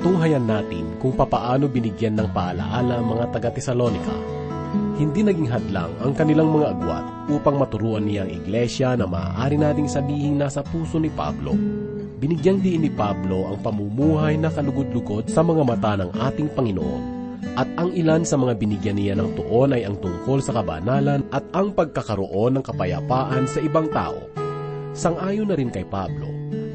Natunghayan natin kung papaano binigyan ng paalaala mga taga-Tesalonika. Hindi naging hadlang ang kanilang mga agwat upang maturuan niya ang iglesia na maaari nating sabihin nasa puso ni Pablo. Binigyang diin ni Pablo ang pamumuhay na kalugod-lugod sa mga mata ng ating Panginoon at ang ilan sa mga binigyan niya ng tuon ay ang tungkol sa kabanalan at ang pagkakaroon ng kapayapaan sa ibang tao. Sangayon na rin kay Pablo,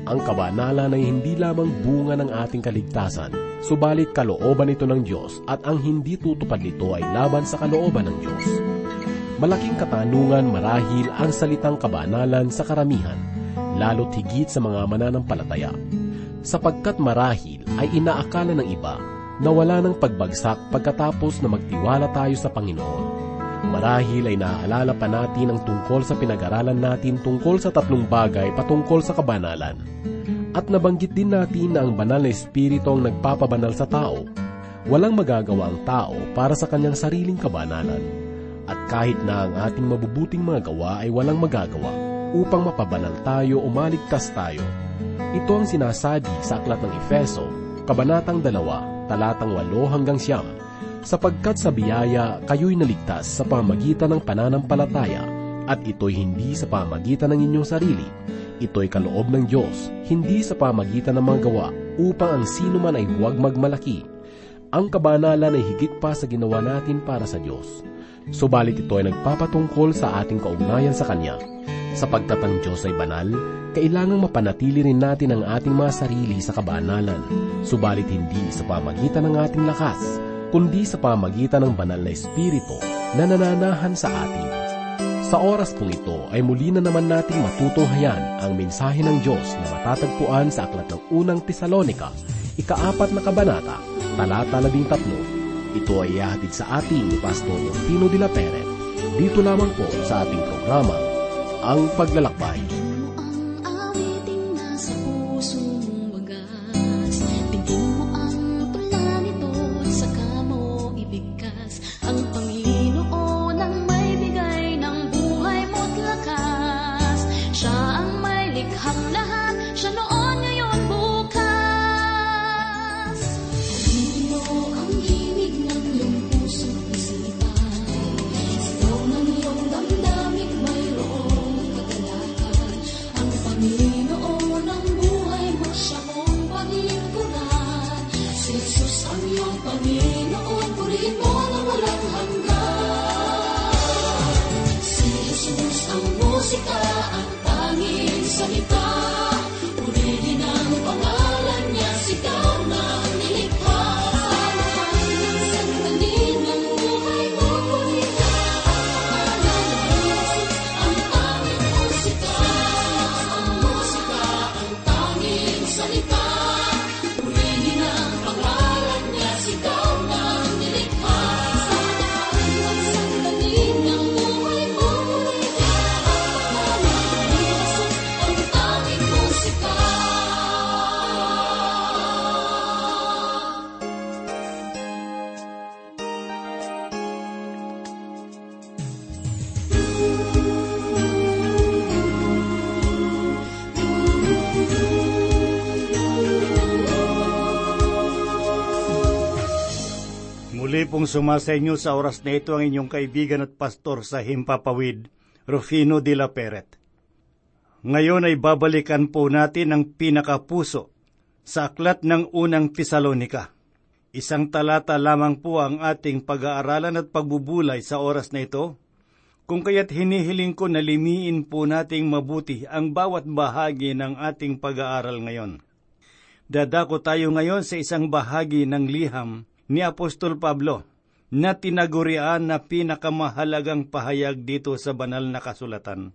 ang kabanalan ay hindi lamang bunga ng ating kaligtasan, subalit kalooban ito ng Diyos at ang hindi tutupad nito ay laban sa kalooban ng Diyos. Malaking katanungan marahil ang salitang kabanalan sa karamihan, lalo't higit sa mga mananampalataya. Sapagkat marahil ay inaakala ng iba na wala ng pagbagsak pagkatapos na magtiwala tayo sa Panginoon. Marahil ay naaalala pa natin ang tungkol sa pinag-aralan natin tungkol sa tatlong bagay patungkol sa kabanalan. At nabanggit din natin na ang banal na espiritu ang nagpapabanal sa tao. Walang magagawa ang tao para sa kanyang sariling kabanalan. At kahit na ang ating mabubuting mga gawa ay walang magagawa upang mapabanal tayo o maligtas tayo. Ito ang sinasabi sa Aklat ng Efeso, Kabanatang 2, talatang 8 hanggang siyam, sapagkat sa biyaya kayo'y naligtas sa pamagitan ng pananampalataya, at ito'y hindi sa pamagitan ng inyong sarili. Ito'y kaloob ng Diyos, hindi sa pamagitan ng mga gawa, upang ang sino man ay huwag magmalaki. Ang kabanalan ay higit pa sa ginawa natin para sa Diyos. Subalit ito ay nagpapatungkol sa ating kaugnayan sa Kanya. Sapagkat ang Diyos ay banal, kailangang mapanatili rin natin ang ating mga sarili sa kabanalan, subalit hindi sa pamagitan ng ating lakas, kundi sa pamagitan ng banal na Espiritu na nananahan sa atin. Sa oras pong ito ay muli na naman nating matutunghayan ang mensahe ng Diyos na matatagpuan sa Aklat ng Unang Tesalonika, ikaapat na kabanata, talata labing tatlo. Ito ay ihatid sa ating ni Pastor Pino de la Peret. Dito lamang po sa ating programa, Ang Paglalakbay. sanitario. Muli pong sumasa inyo sa oras na ito ang inyong kaibigan at pastor sa Himpapawid, Rufino de la Peret. Ngayon ay babalikan po natin ang pinakapuso sa aklat ng unang Tesalonika. Isang talata lamang po ang ating pag-aaralan at pagbubulay sa oras na ito, kung kaya't hinihiling ko na limiin po nating mabuti ang bawat bahagi ng ating pag-aaral ngayon. Dadako tayo ngayon sa isang bahagi ng liham ni Apostol Pablo na tinagurian na pinakamahalagang pahayag dito sa banal na kasulatan.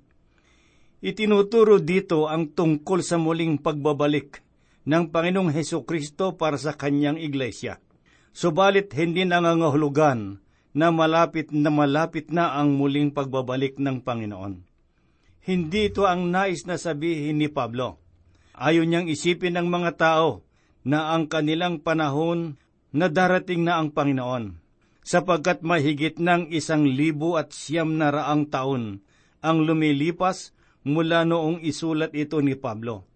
Itinuturo dito ang tungkol sa muling pagbabalik ng Panginoong Heso Kristo para sa kanyang iglesia. Subalit hindi nangangahulugan na malapit na malapit na ang muling pagbabalik ng Panginoon. Hindi ito ang nais na sabihin ni Pablo. Ayon niyang isipin ng mga tao na ang kanilang panahon na darating na ang Panginoon, sapagkat mahigit ng isang libo at siyam na raang taon ang lumilipas mula noong isulat ito ni Pablo.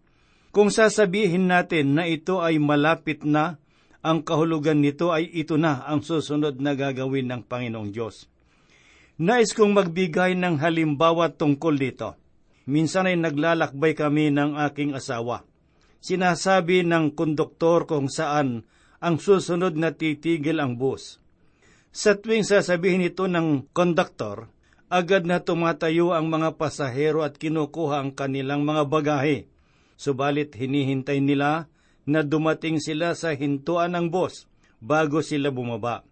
Kung sasabihin natin na ito ay malapit na ang kahulugan nito ay ito na ang susunod na gagawin ng Panginoong Diyos. Nais kong magbigay ng halimbawa tungkol dito. Minsan ay naglalakbay kami ng aking asawa. Sinasabi ng konduktor kung saan ang susunod na titigil ang bus. Sa tuwing sasabihin ito ng konduktor, agad na tumatayo ang mga pasahero at kinukuha ang kanilang mga bagahe. Subalit hinihintay nila na dumating sila sa hintuan ng bus bago sila bumaba.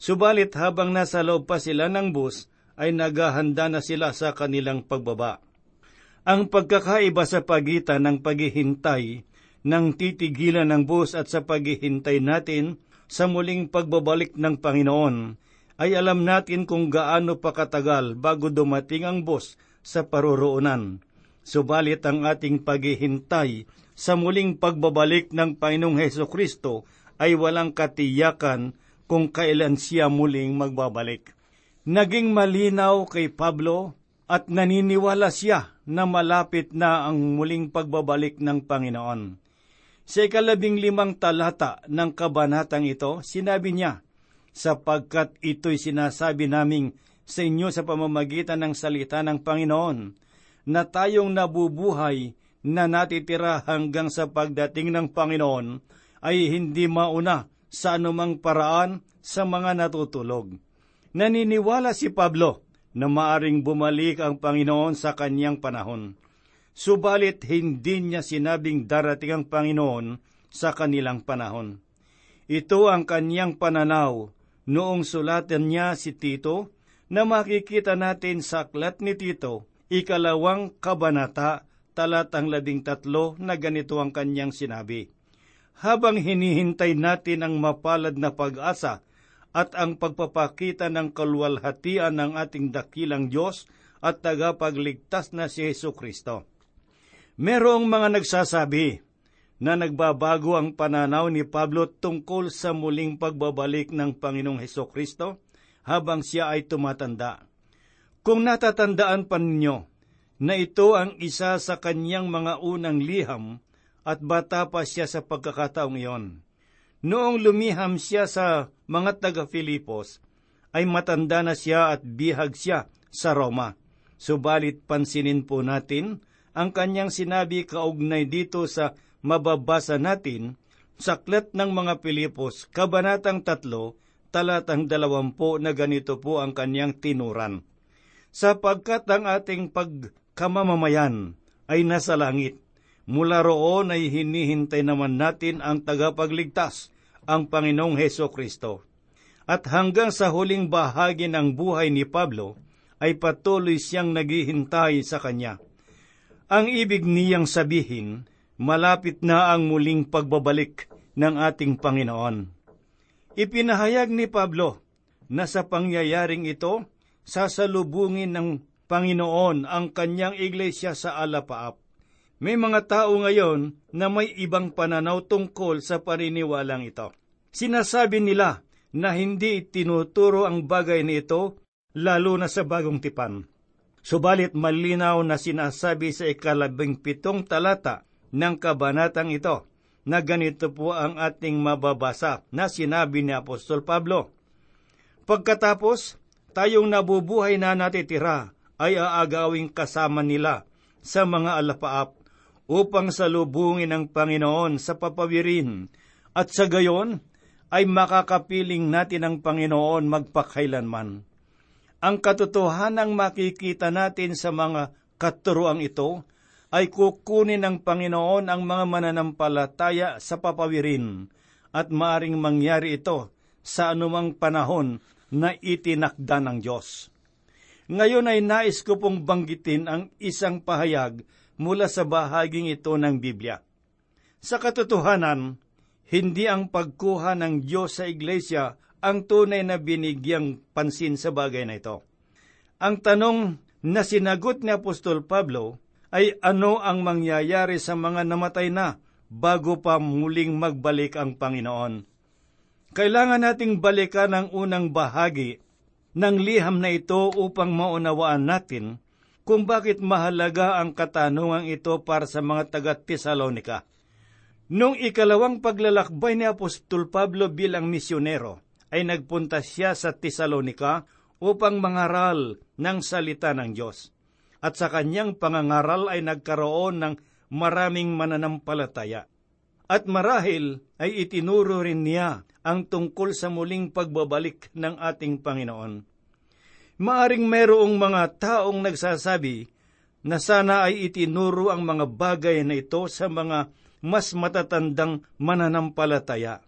Subalit habang nasa loob pa sila ng bus, ay naghahanda na sila sa kanilang pagbaba. Ang pagkakaiba sa pagitan ng paghihintay ng titigilan ng bus at sa paghihintay natin sa muling pagbabalik ng Panginoon ay alam natin kung gaano pa katagal bago dumating ang bus sa paroroonan. Subalit ang ating paghihintay sa muling pagbabalik ng Panginoong Heso Kristo ay walang katiyakan kung kailan siya muling magbabalik. Naging malinaw kay Pablo at naniniwala siya na malapit na ang muling pagbabalik ng Panginoon. Sa ikalabing limang talata ng kabanatang ito, sinabi niya, sapagkat ito'y sinasabi naming sa inyo sa pamamagitan ng salita ng Panginoon, na tayong nabubuhay na natitira hanggang sa pagdating ng Panginoon ay hindi mauna sa anumang paraan sa mga natutulog. Naniniwala si Pablo na maaring bumalik ang Panginoon sa kanyang panahon. Subalit hindi niya sinabing darating ang Panginoon sa kanilang panahon. Ito ang kanyang pananaw noong sulatan niya si Tito na makikita natin sa aklat ni Tito, ikalawang kabanata, talatang labing tatlo na ganito ang kanyang sinabi. Habang hinihintay natin ang mapalad na pag-asa at ang pagpapakita ng kalwalhatian ng ating dakilang Diyos at tagapagligtas na si Yesu Kristo. Merong mga nagsasabi na nagbabago ang pananaw ni Pablo tungkol sa muling pagbabalik ng Panginoong Heso Kristo habang siya ay tumatanda. Kung natatandaan pa ninyo, na ito ang isa sa kanyang mga unang liham at bata pa siya sa pagkakataong iyon. Noong lumiham siya sa mga taga-Filipos, ay matanda na siya at bihag siya sa Roma. Subalit pansinin po natin ang kanyang sinabi kaugnay dito sa mababasa natin sa Aklat ng mga Pilipos, Kabanatang 3, talatang 20 na ganito po ang kanyang tinuran. Sapagkat ang ating pag kamamamayan ay nasa langit. Mula roon ay hinihintay naman natin ang tagapagligtas, ang Panginoong Heso Kristo. At hanggang sa huling bahagi ng buhay ni Pablo, ay patuloy siyang naghihintay sa Kanya. Ang ibig niyang sabihin, malapit na ang muling pagbabalik ng ating Panginoon. Ipinahayag ni Pablo na sa pangyayaring ito, sasalubungin ng Panginoon ang kanyang iglesia sa alapaap. May mga tao ngayon na may ibang pananaw tungkol sa paniniwalang ito. Sinasabi nila na hindi tinuturo ang bagay nito lalo na sa bagong tipan. Subalit malinaw na sinasabi sa ikalabing pitong talata ng kabanatang ito na ganito po ang ating mababasa na sinabi ni Apostol Pablo. Pagkatapos, tayong nabubuhay na natitira ay aagawing kasama nila sa mga alapaap upang salubungin ang Panginoon sa papawirin at sa gayon ay makakapiling natin ang Panginoon magpakailanman. Ang katotohanang makikita natin sa mga katuruang ito ay kukunin ng Panginoon ang mga mananampalataya sa papawirin at maaring mangyari ito sa anumang panahon na itinakda ng Diyos. Ngayon ay nais ko pong banggitin ang isang pahayag mula sa bahaging ito ng Biblia. Sa katotohanan, hindi ang pagkuha ng Diyos sa Iglesia ang tunay na binigyang pansin sa bagay na ito. Ang tanong na sinagot ni Apostol Pablo ay ano ang mangyayari sa mga namatay na bago pa muling magbalik ang Panginoon. Kailangan nating balikan ang unang bahagi ng liham na ito upang maunawaan natin kung bakit mahalaga ang katanungang ito para sa mga taga-Tesalonika. Nung ikalawang paglalakbay ni Apostol Pablo bilang misyonero, ay nagpunta siya sa Tesalonika upang mangaral ng salita ng Diyos. At sa kanyang pangangaral ay nagkaroon ng maraming mananampalataya. At marahil ay itinuro rin niya ang tungkol sa muling pagbabalik ng ating Panginoon. Maaring merong mga taong nagsasabi na sana ay itinuro ang mga bagay na ito sa mga mas matatandang mananampalataya.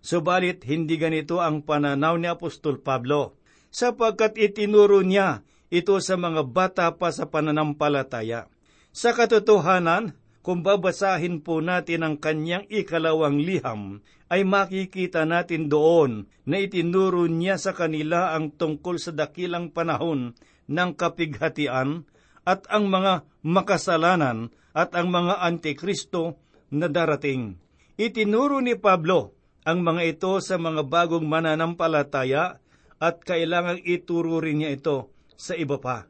Subalit hindi ganito ang pananaw ni Apostol Pablo, sapagkat itinuro niya ito sa mga bata pa sa pananampalataya. Sa katotohanan, kung babasahin po natin ang kanyang ikalawang liham, ay makikita natin doon na itinuro niya sa kanila ang tungkol sa dakilang panahon ng kapighatian at ang mga makasalanan at ang mga antikristo na darating. Itinuro ni Pablo ang mga ito sa mga bagong mananampalataya at kailangang ituro rin niya ito sa iba pa.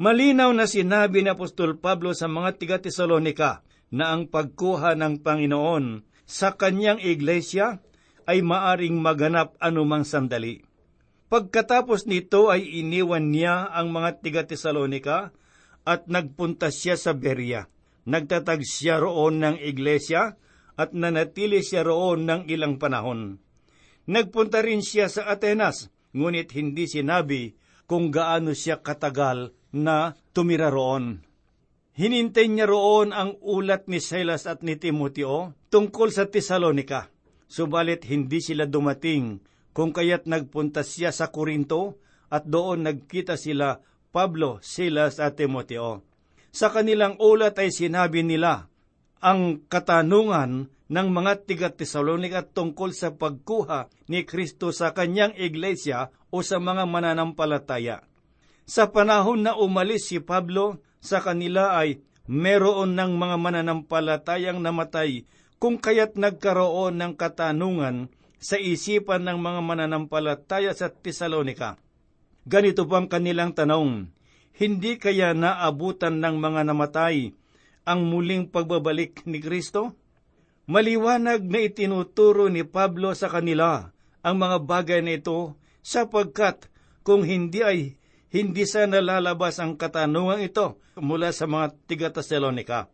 Malinaw na sinabi ni Apostol Pablo sa mga tiga-Tesalonika na ang pagkuha ng Panginoon sa kanyang iglesia ay maaring maganap anumang sandali. Pagkatapos nito ay iniwan niya ang mga tiga-Tesalonika at nagpunta siya sa Beria. Nagtatag siya roon ng iglesia at nanatili siya roon ng ilang panahon. Nagpunta rin siya sa Atenas, ngunit hindi sinabi kung gaano siya katagal na tumira roon. Hinintay niya roon ang ulat ni Silas at ni Timoteo tungkol sa Tesalonika. Subalit hindi sila dumating kung kaya't nagpunta siya sa Korinto at doon nagkita sila Pablo, Silas at Timoteo. Sa kanilang ulat ay sinabi nila ang katanungan ng mga tiga-Tesalonika tungkol sa pagkuha ni Kristo sa kanyang iglesia o sa mga mananampalataya. Sa panahon na umalis si Pablo sa kanila ay meron ng mga mananampalatayang namatay kung kaya't nagkaroon ng katanungan sa isipan ng mga mananampalataya sa Tesalonika. Ganito pang kanilang tanong, hindi kaya naabutan ng mga namatay ang muling pagbabalik ni Kristo? Maliwanag na itinuturo ni Pablo sa kanila ang mga bagay na ito sapagkat kung hindi ay hindi sa nalalabas ang katanungan ito mula sa mga tiga-Tesalonika.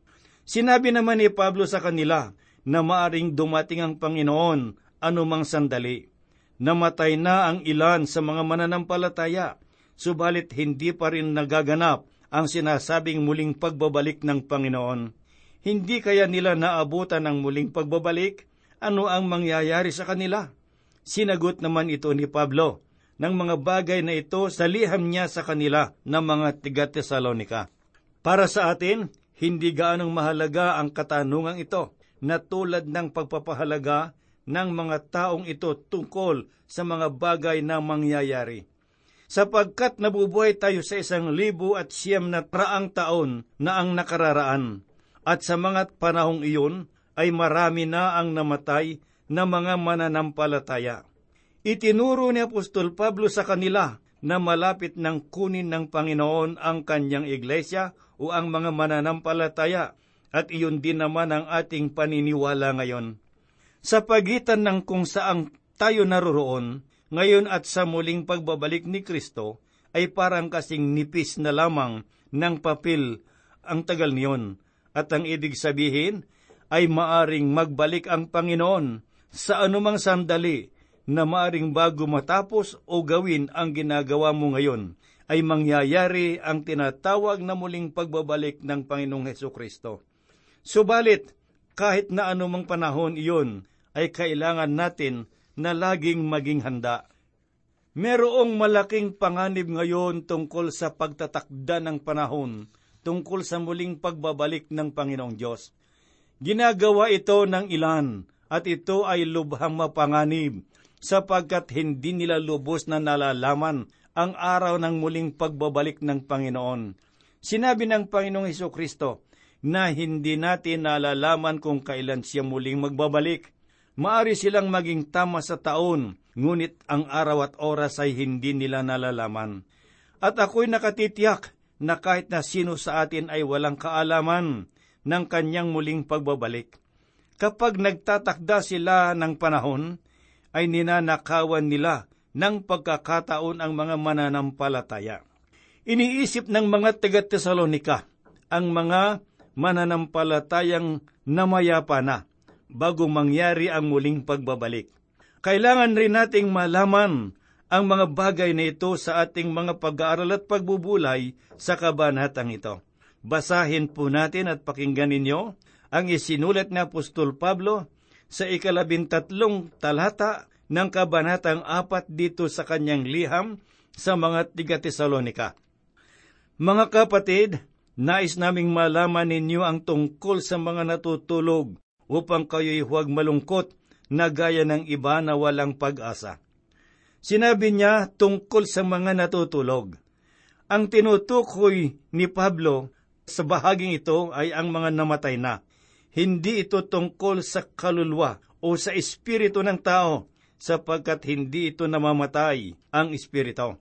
Sinabi naman ni Pablo sa kanila na maaring dumating ang Panginoon anumang sandali. Namatay na ang ilan sa mga mananampalataya, subalit hindi pa rin nagaganap ang sinasabing muling pagbabalik ng Panginoon. Hindi kaya nila naabutan ang muling pagbabalik? Ano ang mangyayari sa kanila? Sinagot naman ito ni Pablo, ng mga bagay na ito sa liham niya sa kanila ng mga tiga-Tesalonika. Para sa atin, hindi gaanong mahalaga ang katanungang ito na tulad ng pagpapahalaga ng mga taong ito tungkol sa mga bagay na mangyayari. Sapagkat nabubuhay tayo sa isang libo at siyam na traang taon na ang nakararaan, at sa mga panahong iyon ay marami na ang namatay na mga mananampalataya. Itinuro ni Apostol Pablo sa kanila na malapit ng kunin ng Panginoon ang kanyang iglesia o ang mga mananampalataya. At iyon din naman ang ating paniniwala ngayon. Sa pagitan ng kung saang tayo naroroon, ngayon at sa muling pagbabalik ni Kristo, ay parang kasing nipis na lamang ng papel ang tagal niyon. At ang ibig sabihin ay maaring magbalik ang Panginoon sa anumang sandali na maaring bago matapos o gawin ang ginagawa mo ngayon, ay mangyayari ang tinatawag na muling pagbabalik ng Panginoong Heso Kristo. Subalit, kahit na anumang panahon iyon, ay kailangan natin na laging maging handa. Merong malaking panganib ngayon tungkol sa pagtatakda ng panahon, tungkol sa muling pagbabalik ng Panginoong Diyos. Ginagawa ito ng ilan, at ito ay lubhang mapanganib sapagkat hindi nila lubos na nalalaman ang araw ng muling pagbabalik ng Panginoon. Sinabi ng Panginoong Heso Kristo na hindi natin nalalaman kung kailan siya muling magbabalik. Maari silang maging tama sa taon, ngunit ang araw at oras ay hindi nila nalalaman. At ako'y nakatitiyak na kahit na sino sa atin ay walang kaalaman ng kanyang muling pagbabalik. kapag nagtatakda sila ng panahon, ay ninanakawan nila ng pagkakataon ang mga mananampalataya. Iniisip ng mga taga Tesalonika ang mga mananampalatayang namayapa na bago mangyari ang muling pagbabalik. Kailangan rin nating malaman ang mga bagay na ito sa ating mga pag-aaral at pagbubulay sa kabanatang ito. Basahin po natin at pakinggan ninyo ang isinulat na Apostol Pablo sa ikalabintatlong talata ng kabanatang apat dito sa kanyang liham sa mga tiga Tesalonika. Mga kapatid, nais naming malaman ninyo ang tungkol sa mga natutulog upang kayo'y huwag malungkot na gaya ng iba na walang pag-asa. Sinabi niya tungkol sa mga natutulog. Ang tinutukoy ni Pablo sa bahaging ito ay ang mga namatay na. Hindi ito tungkol sa kaluluwa o sa espiritu ng tao, sapagkat hindi ito namamatay ang espiritu.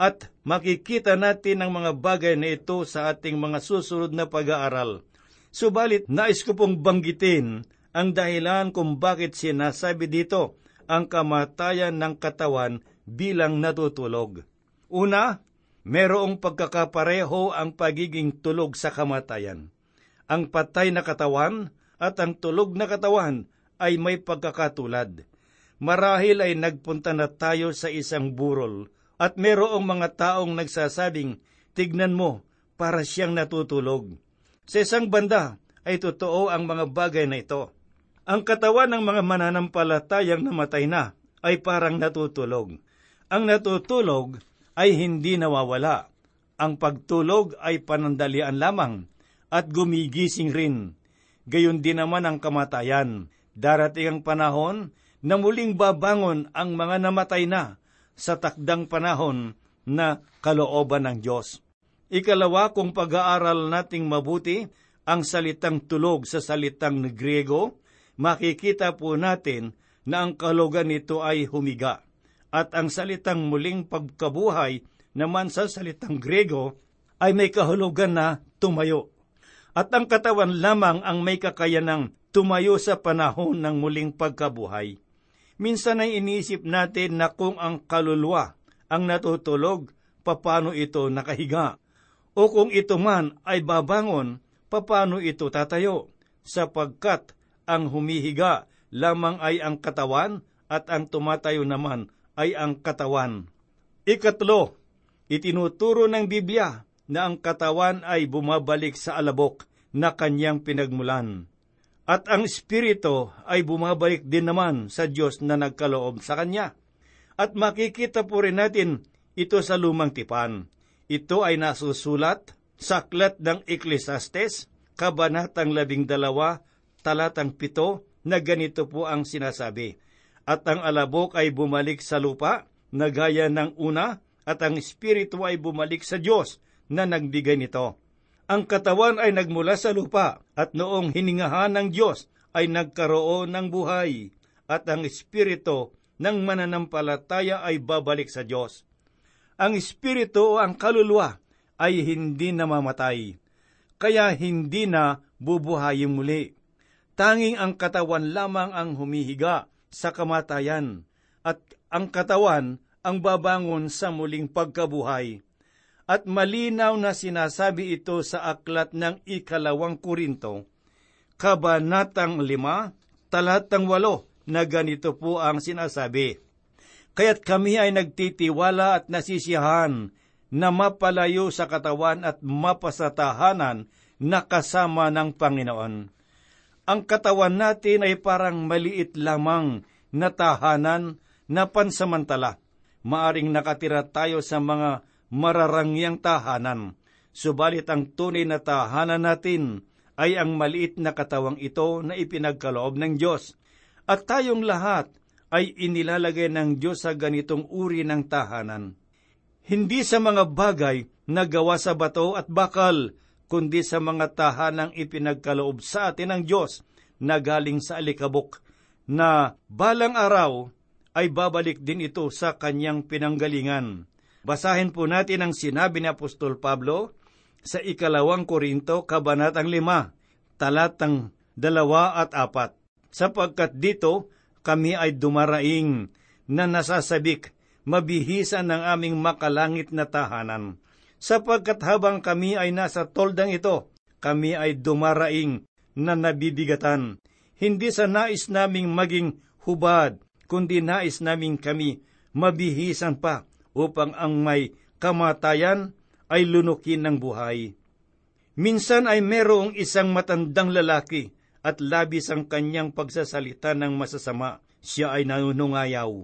At makikita natin ang mga bagay na ito sa ating mga susunod na pag-aaral. Subalit, nais ko pong banggitin ang dahilan kung bakit sinasabi dito ang kamatayan ng katawan bilang natutulog. Una, merong pagkakapareho ang pagiging tulog sa kamatayan. Ang patay na katawan at ang tulog na katawan ay may pagkakatulad. Marahil ay nagpunta na tayo sa isang burol at merong mga taong nagsasabing, tignan mo, para siyang natutulog. Sa isang banda ay totoo ang mga bagay na ito. Ang katawan ng mga mananampalatayang namatay na ay parang natutulog. Ang natutulog ay hindi nawawala. Ang pagtulog ay panandalian lamang at gumigising rin. Gayon din naman ang kamatayan. Darating ang panahon na muling babangon ang mga namatay na sa takdang panahon na kalooban ng Diyos. Ikalawa, kung pag-aaral nating mabuti ang salitang tulog sa salitang Griego, makikita po natin na ang kalugan nito ay humiga. At ang salitang muling pagkabuhay naman sa salitang Griego ay may kahulugan na tumayo. At ang katawan lamang ang may kakayanang tumayo sa panahon ng muling pagkabuhay. Minsan ay iniisip natin na kung ang kaluluwa ang natutulog, papano ito nakahiga? O kung ito man ay babangon, papano ito tatayo? Sapagkat ang humihiga lamang ay ang katawan at ang tumatayo naman ay ang katawan. Ikatlo, itinuturo ng Biblia na ang katawan ay bumabalik sa alabok na kanyang pinagmulan at ang Espiritu ay bumabalik din naman sa Diyos na nagkaloob sa Kanya. At makikita po rin natin ito sa lumang tipan. Ito ay nasusulat sa aklat ng Ecclesiastes, Kabanatang labing dalawa, talatang pito, na ganito po ang sinasabi. At ang alabok ay bumalik sa lupa, na gaya ng una, at ang Espiritu ay bumalik sa Diyos na nagbigay nito ang katawan ay nagmula sa lupa at noong hiningahan ng Diyos ay nagkaroon ng buhay at ang espiritu ng mananampalataya ay babalik sa Diyos. Ang espiritu o ang kaluluwa ay hindi namamatay, kaya hindi na bubuhayin muli. Tanging ang katawan lamang ang humihiga sa kamatayan at ang katawan ang babangon sa muling pagkabuhay at malinaw na sinasabi ito sa aklat ng ikalawang Korinto, Kabanatang lima, talatang walo, na ganito po ang sinasabi. Kaya't kami ay nagtitiwala at nasisiyahan na mapalayo sa katawan at mapasatahanan na kasama ng Panginoon. Ang katawan natin ay parang maliit lamang na tahanan na pansamantala. Maaring nakatira tayo sa mga mararangyang tahanan. Subalit ang tunay na tahanan natin ay ang maliit na katawang ito na ipinagkaloob ng Diyos. At tayong lahat ay inilalagay ng Diyos sa ganitong uri ng tahanan. Hindi sa mga bagay na gawa sa bato at bakal, kundi sa mga tahanang ipinagkaloob sa atin ng Diyos na galing sa alikabok, na balang araw ay babalik din ito sa kanyang pinanggalingan. Basahin po natin ang sinabi ni Apostol Pablo sa ikalawang Korinto, kabanatang lima, talatang dalawa at apat. sapagkat dito kami ay dumaraing na nasasabik, mabihisan ng aming makalangit na tahanan. Sapagkat habang kami ay nasa toldang ito, kami ay dumaraing na nabibigatan. Hindi sa nais naming maging hubad, kundi nais naming kami mabihisan pa upang ang may kamatayan ay lunukin ng buhay. Minsan ay merong isang matandang lalaki at labis ang kanyang pagsasalita ng masasama, siya ay nanunungayaw.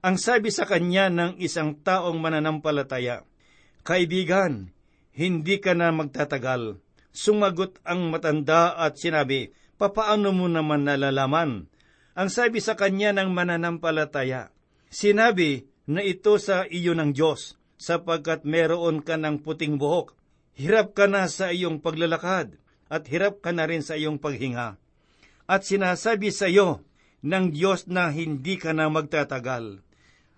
Ang sabi sa kanya ng isang taong mananampalataya, Kaibigan, hindi ka na magtatagal. Sumagot ang matanda at sinabi, Papaano mo naman nalalaman? Ang sabi sa kanya ng mananampalataya, Sinabi na ito sa iyo ng Diyos, sapagkat meron ka ng puting buhok. Hirap ka na sa iyong paglalakad at hirap ka na rin sa iyong paghinga. At sinasabi sa iyo ng Diyos na hindi ka na magtatagal.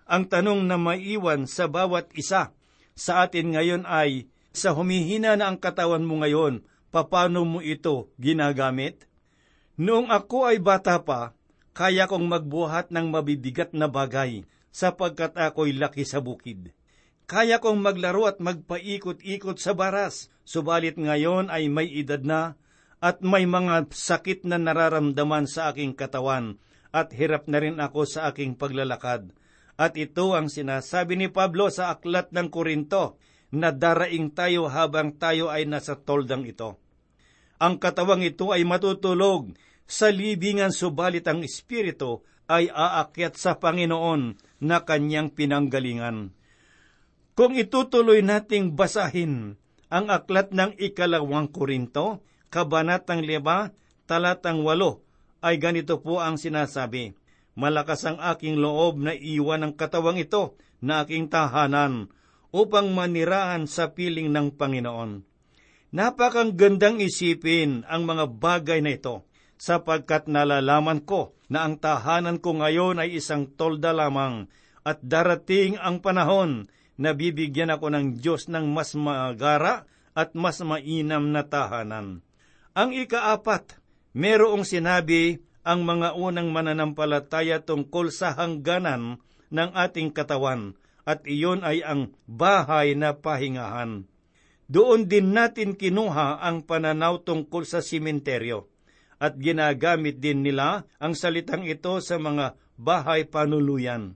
Ang tanong na maiwan sa bawat isa sa atin ngayon ay, sa humihina na ang katawan mo ngayon, paano mo ito ginagamit? Noong ako ay bata pa, kaya kong magbuhat ng mabibigat na bagay sapagkat ako'y laki sa bukid. Kaya kong maglaro at magpaikot-ikot sa baras, subalit ngayon ay may edad na at may mga sakit na nararamdaman sa aking katawan at hirap na rin ako sa aking paglalakad. At ito ang sinasabi ni Pablo sa aklat ng Korinto, na daraing tayo habang tayo ay nasa toldang ito. Ang katawang ito ay matutulog sa libingan subalit ang espiritu ay aakyat sa Panginoon na kanyang pinanggalingan. Kung itutuloy nating basahin ang aklat ng ikalawang Korinto, kabanatang 5, talatang 8, ay ganito po ang sinasabi, Malakas ang aking loob na iwan ang katawang ito na aking tahanan upang manirahan sa piling ng Panginoon. Napakang gandang isipin ang mga bagay na ito, sapagkat nalalaman ko na ang tahanan ko ngayon ay isang tolda lamang at darating ang panahon na bibigyan ako ng Diyos ng mas magara at mas mainam na tahanan. Ang ikaapat, merong sinabi ang mga unang mananampalataya tungkol sa hangganan ng ating katawan at iyon ay ang bahay na pahingahan. Doon din natin kinuha ang pananaw tungkol sa simenteryo at ginagamit din nila ang salitang ito sa mga bahay panuluyan.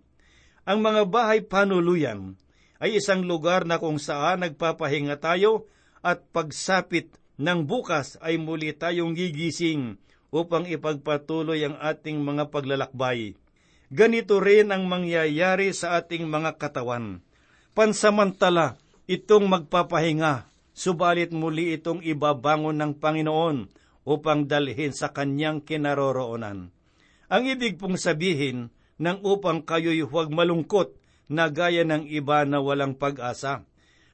Ang mga bahay panuluyan ay isang lugar na kung saan nagpapahinga tayo at pagsapit ng bukas ay muli tayong gigising upang ipagpatuloy ang ating mga paglalakbay. Ganito rin ang mangyayari sa ating mga katawan. Pansamantala, itong magpapahinga, subalit muli itong ibabangon ng Panginoon upang dalhin sa kanyang kinaroroonan. Ang ibig pong sabihin ng upang kayo'y huwag malungkot na gaya ng iba na walang pag-asa.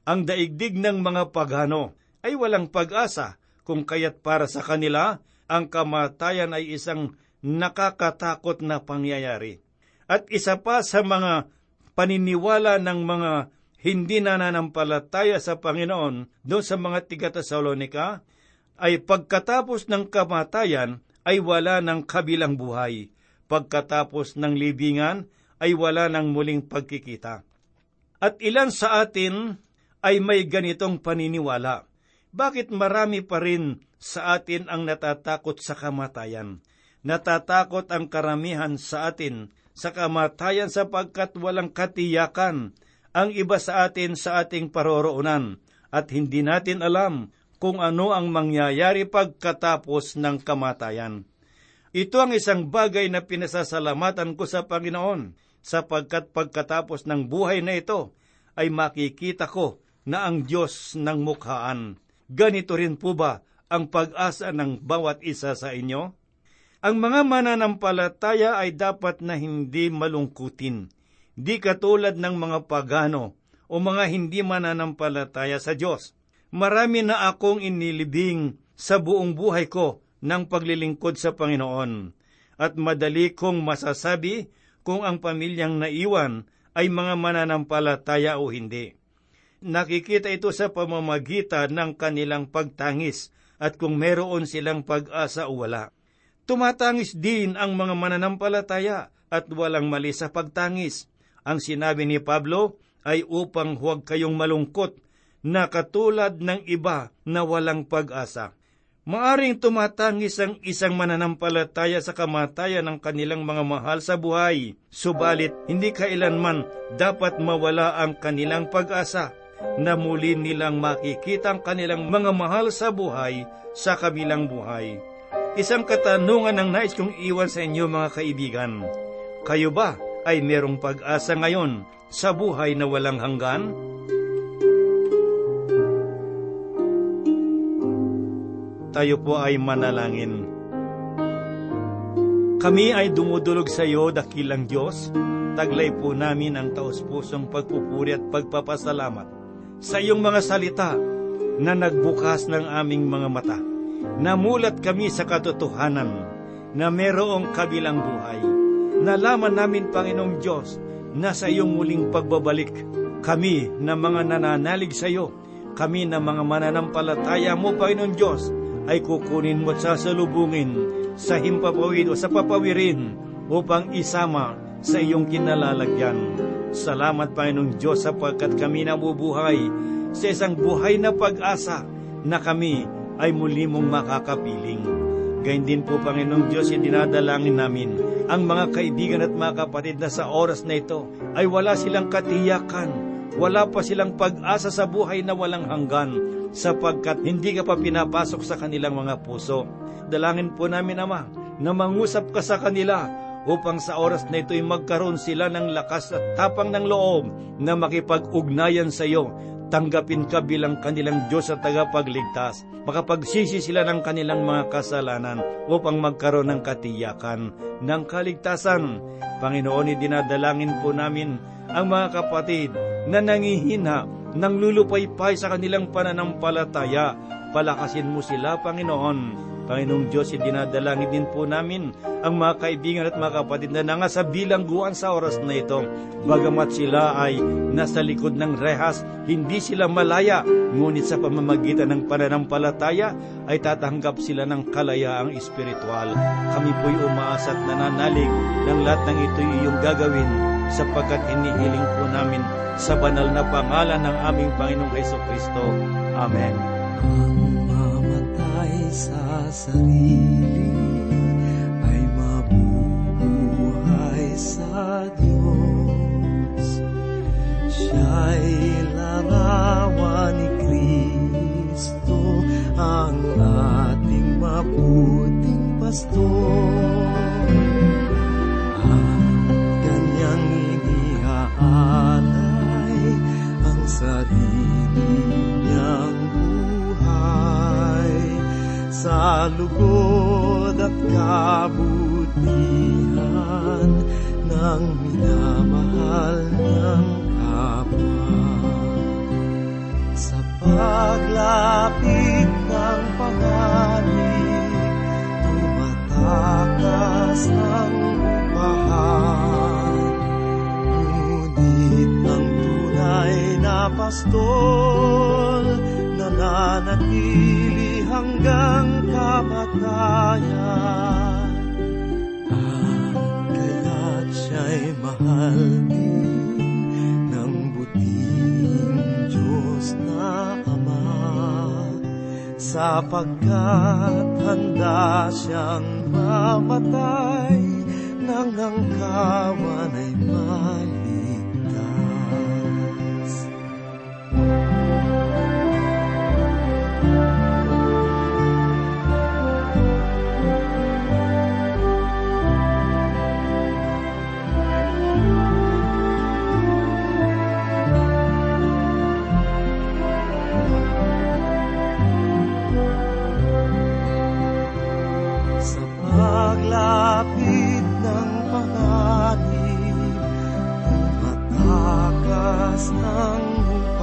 Ang daigdig ng mga pagano ay walang pag-asa kung kaya't para sa kanila ang kamatayan ay isang nakakatakot na pangyayari. At isa pa sa mga paniniwala ng mga hindi nananampalataya sa Panginoon doon sa mga tiga-Tesalonika ay pagkatapos ng kamatayan ay wala ng kabilang buhay. Pagkatapos ng libingan ay wala ng muling pagkikita. At ilan sa atin ay may ganitong paniniwala. Bakit marami pa rin sa atin ang natatakot sa kamatayan? Natatakot ang karamihan sa atin sa kamatayan sapagkat walang katiyakan ang iba sa atin sa ating paroroonan at hindi natin alam kung ano ang mangyayari pagkatapos ng kamatayan. Ito ang isang bagay na pinasasalamatan ko sa Panginoon, sapagkat pagkatapos ng buhay na ito, ay makikita ko na ang Diyos ng mukhaan. Ganito rin po ba ang pag-asa ng bawat isa sa inyo? Ang mga mananampalataya ay dapat na hindi malungkutin, di katulad ng mga pagano o mga hindi mananampalataya sa Diyos marami na akong inilibing sa buong buhay ko ng paglilingkod sa Panginoon. At madali kong masasabi kung ang pamilyang naiwan ay mga mananampalataya o hindi. Nakikita ito sa pamamagitan ng kanilang pagtangis at kung meron silang pag-asa o wala. Tumatangis din ang mga mananampalataya at walang mali sa pagtangis. Ang sinabi ni Pablo ay upang huwag kayong malungkot na katulad ng iba na walang pag-asa. Maaring tumatangis ang isang mananampalataya sa kamatayan ng kanilang mga mahal sa buhay, subalit hindi kailanman dapat mawala ang kanilang pag-asa na muli nilang makikita ang kanilang mga mahal sa buhay sa kabilang buhay. Isang katanungan ang nais kong iwan sa inyo mga kaibigan. Kayo ba ay merong pag-asa ngayon sa buhay na walang hanggan? Tayo po ay manalangin. Kami ay dumudulog sa iyo, dakilang Diyos. Taglay po namin ang taos-pusong pagpupuri at pagpapasalamat sa iyong mga salita na nagbukas ng aming mga mata. Namulat kami sa katotohanan na merong kabilang buhay. Nalaman namin, Panginoong Diyos, na sa iyong muling pagbabalik, kami na mga nananalig sa iyo, kami na mga mananampalataya mo, Panginoong Diyos, ay kukunin mo at sasalubungin sa himpapawid o sa papawirin upang isama sa iyong kinalalagyan. Salamat, Panginoong Diyos, sapagkat kami nabubuhay sa isang buhay na pag-asa na kami ay muli mong makakapiling. Gayun din po, Panginoong Diyos, dinadalangin namin ang mga kaibigan at mga kapatid na sa oras na ito ay wala silang katiyakan, wala pa silang pag-asa sa buhay na walang hanggan, sapagkat hindi ka pa pinapasok sa kanilang mga puso. Dalangin po namin, Ama, na mangusap ka sa kanila upang sa oras na ito'y magkaroon sila ng lakas at tapang ng loob na makipag-ugnayan sa iyo tanggapin ka bilang kanilang Diyos at tagapagligtas, makapagsisi sila ng kanilang mga kasalanan upang magkaroon ng katiyakan ng kaligtasan. Panginoon, dinadalangin po namin ang mga kapatid na nangihina, nang lulupaypay sa kanilang pananampalataya. Palakasin mo sila, Panginoon. Panginoong Diyos, dinadalangin din po namin ang mga kaibigan at mga kapatid na nangasa bilangguan sa oras na ito. Bagamat sila ay nasa likod ng rehas, hindi sila malaya, ngunit sa pamamagitan ng pananampalataya ay tatanggap sila ng kalayaang espiritual. Kami po'y umaasa at nananalig ng lahat ng ito iyong gagawin sapagkat inihiling po namin sa banal na pangalan ng aming Panginoong Heso Kristo. Amen. Mamatay sa sa lugod at kabutihan ng minamahal niyang kapwa. Sa paglapit ng panganib, tumatakas ang upahan. Ngunit ang tunay na pastol, nananatili kamatayan. At kaya't siya'y mahal din ng buting Diyos Ama sapagkat handa siyang mamatay nang ang ay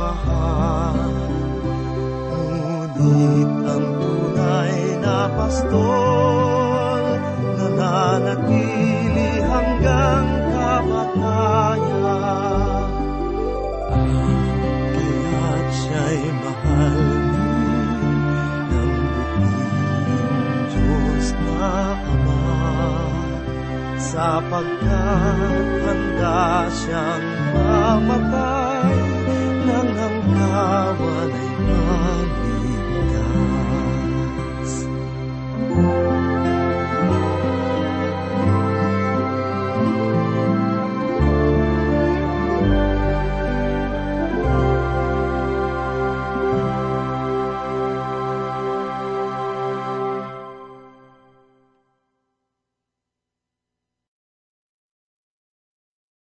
upahan. Ngunit ang tunay na pastol, nananatili hanggang kamatayan. At kaya't siya'y mahal ng buting Diyos na Ama. sapagkat handa siyang mamatay nang ang kawan ay mali